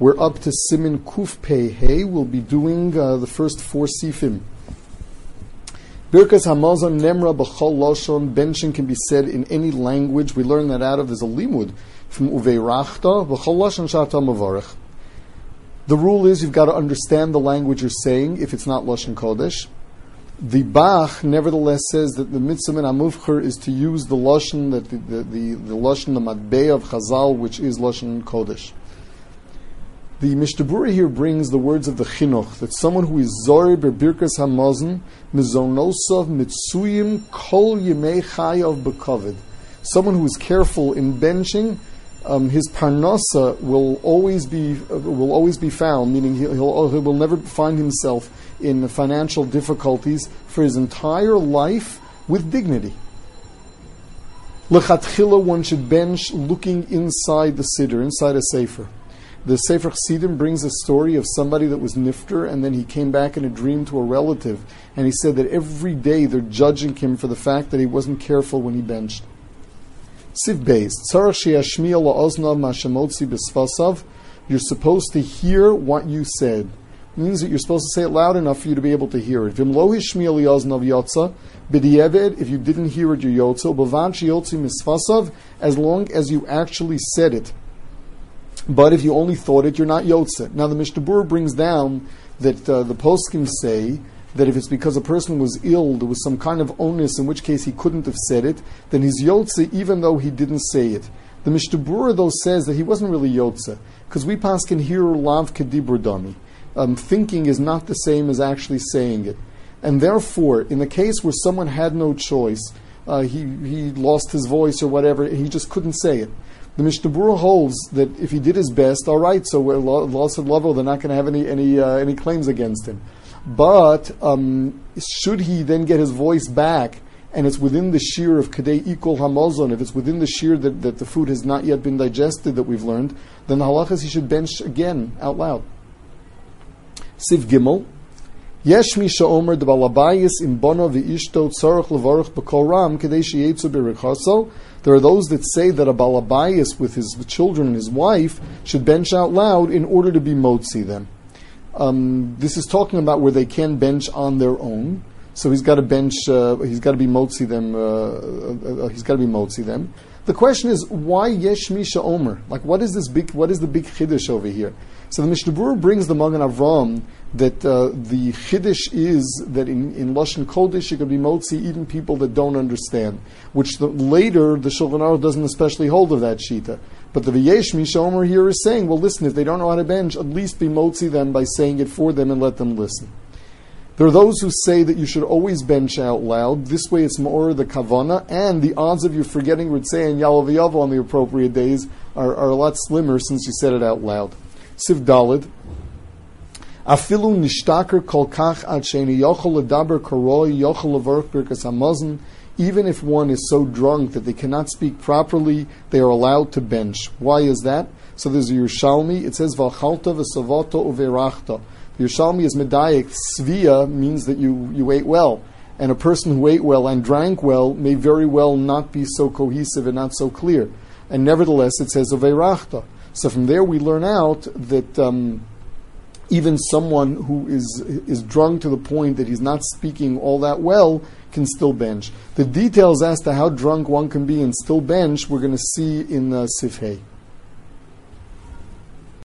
We're up to Siman Kuf Pei Hey. We'll be doing uh, the first four sifim. Birkas Hamazon Nemra B'chol Loshon. Benching can be said in any language. We learn that out of there's a limud from Uverachta B'chol Loshon. The rule is you've got to understand the language you're saying if it's not Lashon Kodesh. The Bach nevertheless says that the mitzvah in Amuvcher is to use the Lashon, that the, the, the, the the Matbei of Chazal, which is Lashon Kodesh. The Mishnah here brings the words of the Chinuch that someone who is Zori Berbirkas Hamazon Mizonosov Mitsuyim Kol Yemei Chayav Bekovid. Someone who is careful in benching, um, his parnasa will always be uh, will always be found. Meaning he'll, he'll, he will never find himself in financial difficulties for his entire life with dignity. Lechatchila, one should bench looking inside the siddur, inside a sefer. The Sefer Chassidim brings a story of somebody that was nifter, and then he came back in a dream to a relative, and he said that every day they're judging him for the fact that he wasn't careful when he benched. Siv Beis, You're supposed to hear what you said. It means that you're supposed to say it loud enough for you to be able to hear it. If you didn't hear it, you're yotza. As long as you actually said it. But if you only thought it, you're not Yotze. Now the Mishnah brings down that uh, the poskim say that if it's because a person was ill, there was some kind of onus, in which case he couldn't have said it, then he's Yotze even though he didn't say it. The Mishnah Berurah, though, says that he wasn't really Yotze, because we pass can hear Lav Kedibur Dami. Um, thinking is not the same as actually saying it. And therefore, in the case where someone had no choice, uh, he, he lost his voice or whatever, he just couldn't say it. The Mishnah Berurah holds that if he did his best, all right, so loss of level, they're not going to have any any uh, any claims against him. But um, should he then get his voice back, and it's within the shear of k'dei ikul hamazon, if it's within the shear that, that the food has not yet been digested, that we've learned, then the halachas he should bench again out loud. Siv Gimel. There are those that say that a balabayas with his children and his wife should bench out loud in order to be motzi them. Um, this is talking about where they can bench on their own. So he's got to bench. Uh, he's got to be motzi them. Uh, uh, he's got to be motzi them. The question is why yesh misha omer? Like what is this big? What is the big chiddush over here? So the Mishnah brings the Magen Avram that uh, the chiddush is that in, in Lashon Kodesh you can be motzi even people that don't understand, which the, later the Shulchan Aruch doesn't especially hold of that shita. But the V'yesh Mishomer here is saying, well, listen, if they don't know how to bench, at least be motzi them by saying it for them and let them listen. There are those who say that you should always bench out loud. This way it's more the kavana, and the odds of you forgetting Ritzay and Yalav on the appropriate days are, are a lot slimmer since you said it out loud. Siv Dalid, Afilu nishtaker kol kach ad sheni yochel ledaber koroi yochel levorch hamazon. Even if one is so drunk that they cannot speak properly, they are allowed to bench. Why is that? So there's a Yerushalmi. It says v'achalta v'savoto uverachta. Yerushalmi is medayik. Svia means that you, you ate well. And a person who ate well and drank well may very well not be so cohesive and not so clear. And nevertheless, it says uverachta. So from there we learn out that um, even someone who is is drunk to the point that he's not speaking all that well can still bench. The details as to how drunk one can be and still bench, we're going to see in uh, Sifhei.